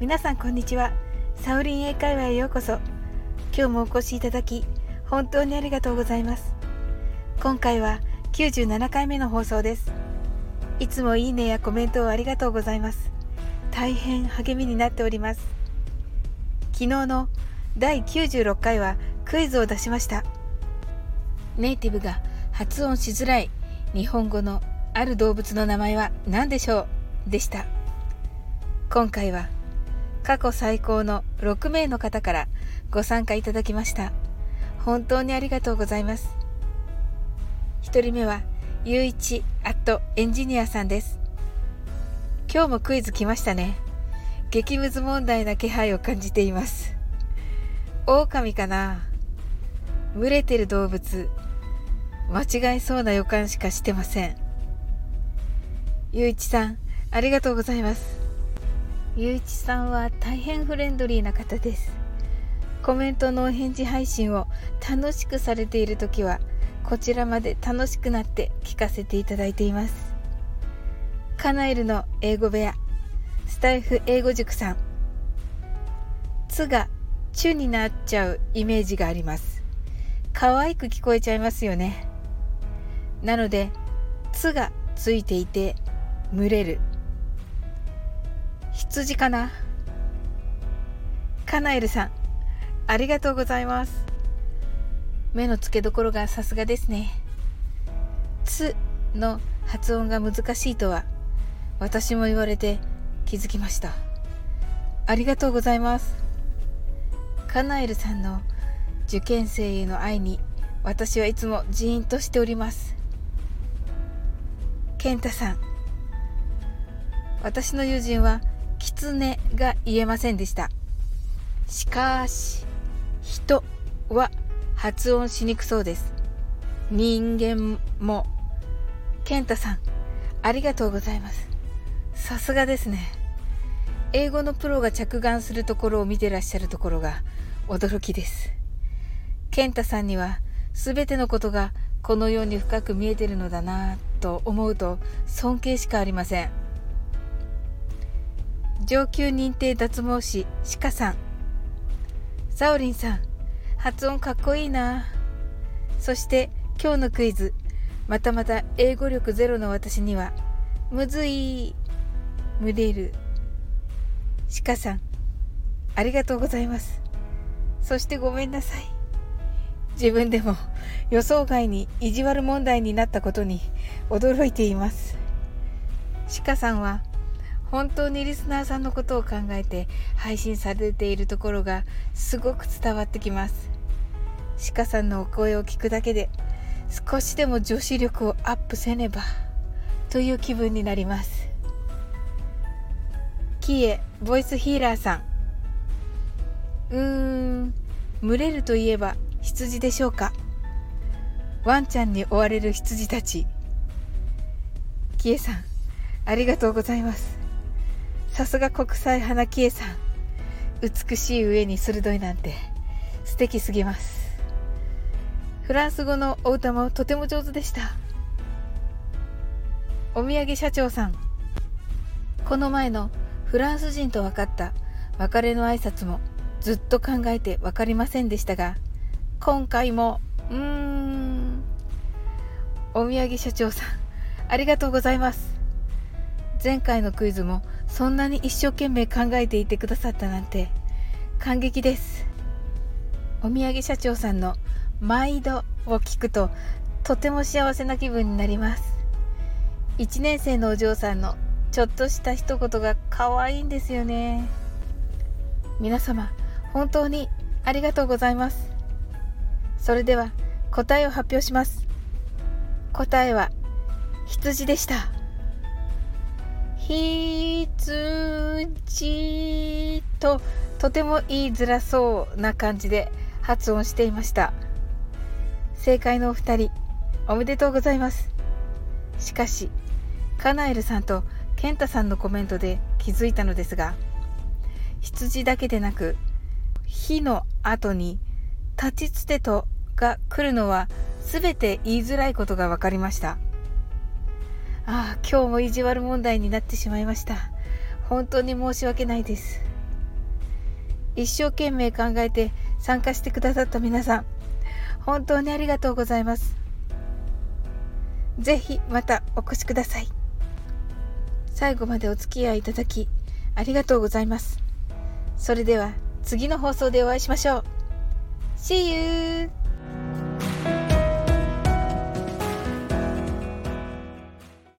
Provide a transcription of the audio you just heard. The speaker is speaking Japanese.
皆さんこんにちは。サウリン英会話へようこそ。今日もお越しいただき本当にありがとうございます。今回は97回目の放送です。いつもいいねやコメントをありがとうございます。大変励みになっております。昨日の第96回はクイズを出しました。ネイティブが発音しづらい日本語のある動物の名前は何でしょうでした。今回は過去最高の6名の方からご参加いただきました。本当にありがとうございます。1人目はゆういちアットエンジニアさんです。今日もクイズ来ましたね。激ムズ問題な気配を感じています。狼かな？群れてる動物。間違いそうな予感しかしてません。ゆういちさんありがとうございます。ゆういちさんは大変フレンドリーな方です。コメントのお返事配信を楽しくされている時はこちらまで楽しくなって聞かせていただいています。カナエルの英語部屋スタイフ英語塾さん「つ」が「チュ」になっちゃうイメージがあります。可愛く聞こえちゃいますよね。なので「つ」がついていて群れる。羊かな？カナエルさんありがとうございます。目の付けどころがさすがですね「つ」の発音が難しいとは私も言われて気づきました。ありがとうございます。カナエルさんの受験生への愛に私はいつもジーンとしております。健太さん私の友人は狐が言えませんでした。しかし人は発音しにくそうです。人間も。健太さんありがとうございます。さすがですね。英語のプロが着眼するところを見てらっしゃるところが驚きです。健太さんには全てのことがこのように深く見えてるのだなと思うと尊敬しかありません。上級認定脱毛師鹿さん。サオリンさん発音かっこいいな。そして今日のクイズ。またまた英語力ゼロの私にはむずい群れる。鹿さんありがとうございます。そしてごめんなさい。自分でも予想外に意地悪問題になったことに驚いています。鹿さんは本当にリスナーさんのことを考えて配信されているところがすごく伝わってきます。鹿さんのお声を聞くだけで少しでも女子力をアップせねばという気分になります。キエボイスヒーラーさん。うーん群れるといえば羊でしょうか。ワンちゃんに追われる羊たち。キエさんありがとうございます。さすが国際花キエさん。美しい上に鋭いなんて。素敵すぎます。フランス語のお歌もとても上手でした。お土産社長さん。この前のフランス人と分かった。別れの挨拶もずっと考えて分かりませんでしたが今回もうーん。お土産社長さんありがとうございます。前回のクイズもそんなに一生懸命考えていてくださったなんて感激です。お土産社長さんの「毎度」を聞くととても幸せな気分になります。1年生のお嬢さんのちょっとした一言が可愛いんですよね。皆様本当にありがとうございます。それでは答えを発表します。答えは羊でした。羊ととても言いづらそうな感じで発音していました。正解のお二人おめでとうございます。しかしカナエルさんとケンタさんのコメントで気づいたのですが羊だけでなく「火」の後に「立ちつてと」が来るのは全て言いづらいことが分かりました。ああ今日も意地悪問題になってしまいました本当に申し訳ないです一生懸命考えて参加してくださった皆さん、本当にありがとうございます。ぜひまたお越しください。最後までお付き合いいただき、ありがとうございます。それでは次の放送でお会いしましょう。See you!